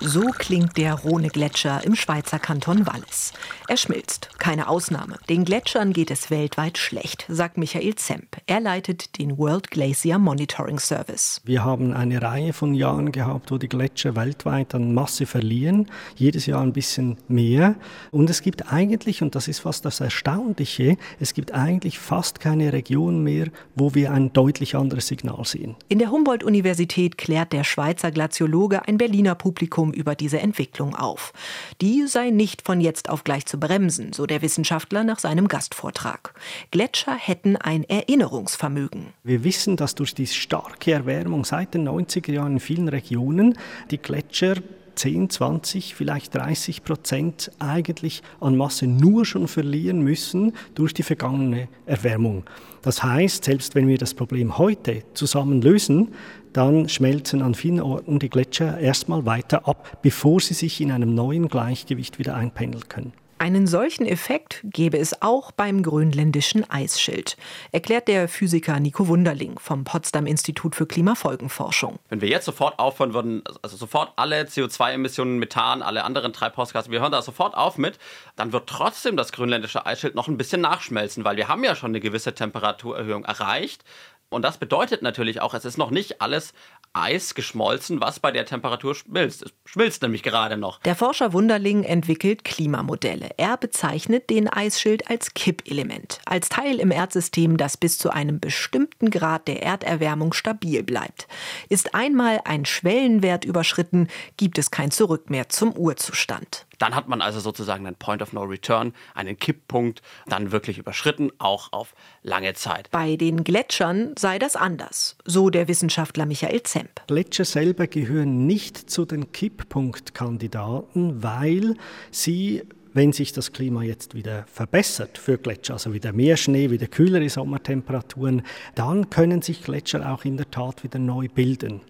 So klingt der Rhone-Gletscher im Schweizer Kanton Wallis. Er schmilzt, keine Ausnahme. Den Gletschern geht es weltweit schlecht, sagt Michael Zemp. Er leitet den World Glacier Monitoring Service. Wir haben eine Reihe von Jahren gehabt, wo die Gletscher weltweit an Masse verlieren, jedes Jahr ein bisschen mehr. Und es gibt eigentlich, und das ist fast das Erstaunliche, es gibt eigentlich fast keine Region mehr, wo wir ein deutlich anderes Signal sehen. In der Humboldt-Universität klärt der Schweizer Glaziologe ein Berliner Publikum Publikum über diese Entwicklung auf. Die sei nicht von jetzt auf gleich zu bremsen, so der Wissenschaftler nach seinem Gastvortrag. Gletscher hätten ein Erinnerungsvermögen. Wir wissen, dass durch die starke Erwärmung seit den 90er Jahren in vielen Regionen die Gletscher 10, 20, vielleicht 30 Prozent eigentlich an Masse nur schon verlieren müssen durch die vergangene Erwärmung. Das heißt, selbst wenn wir das Problem heute zusammen lösen, dann schmelzen an vielen Orten die Gletscher erstmal weiter ab, bevor sie sich in einem neuen Gleichgewicht wieder einpendeln können. Einen solchen Effekt gäbe es auch beim grönländischen Eisschild, erklärt der Physiker Nico Wunderling vom Potsdam Institut für Klimafolgenforschung. Wenn wir jetzt sofort aufhören würden, also sofort alle CO2-Emissionen, Methan, alle anderen Treibhausgase, wir hören da sofort auf mit, dann wird trotzdem das grönländische Eisschild noch ein bisschen nachschmelzen, weil wir haben ja schon eine gewisse Temperaturerhöhung erreicht. Und das bedeutet natürlich auch, es ist noch nicht alles Eis geschmolzen, was bei der Temperatur schmilzt. Es schmilzt nämlich gerade noch. Der Forscher Wunderling entwickelt Klimamodelle. Er bezeichnet den Eisschild als Kippelement, als Teil im Erdsystem, das bis zu einem bestimmten Grad der Erderwärmung stabil bleibt. Ist einmal ein Schwellenwert überschritten, gibt es kein Zurück mehr zum Urzustand. Dann hat man also sozusagen einen Point of No Return, einen Kipppunkt, dann wirklich überschritten, auch auf lange Zeit. Bei den Gletschern sei das anders, so der Wissenschaftler Michael Zemp. Gletscher selber gehören nicht zu den Kipppunktkandidaten, weil sie wenn sich das Klima jetzt wieder verbessert für Gletscher, also wieder mehr Schnee, wieder kühlere Sommertemperaturen, dann können sich Gletscher auch in der Tat wieder neu bilden.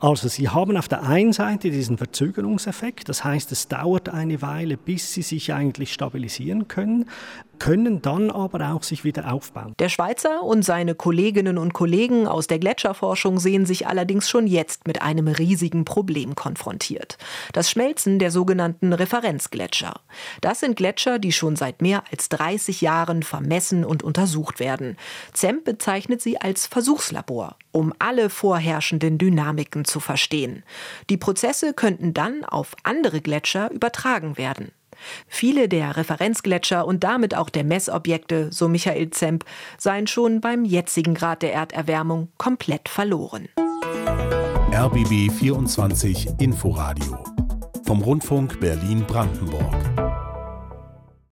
Also Sie haben auf der einen Seite diesen Verzögerungseffekt, das heißt, es dauert eine Weile, bis Sie sich eigentlich stabilisieren können können dann aber auch sich wieder aufbauen. Der Schweizer und seine Kolleginnen und Kollegen aus der Gletscherforschung sehen sich allerdings schon jetzt mit einem riesigen Problem konfrontiert. Das Schmelzen der sogenannten Referenzgletscher. Das sind Gletscher, die schon seit mehr als 30 Jahren vermessen und untersucht werden. Zemp bezeichnet sie als Versuchslabor, um alle vorherrschenden Dynamiken zu verstehen. Die Prozesse könnten dann auf andere Gletscher übertragen werden. Viele der Referenzgletscher und damit auch der Messobjekte, so Michael Zemp, seien schon beim jetzigen Grad der Erderwärmung komplett verloren. RBB 24 Inforadio vom Rundfunk Berlin-Brandenburg.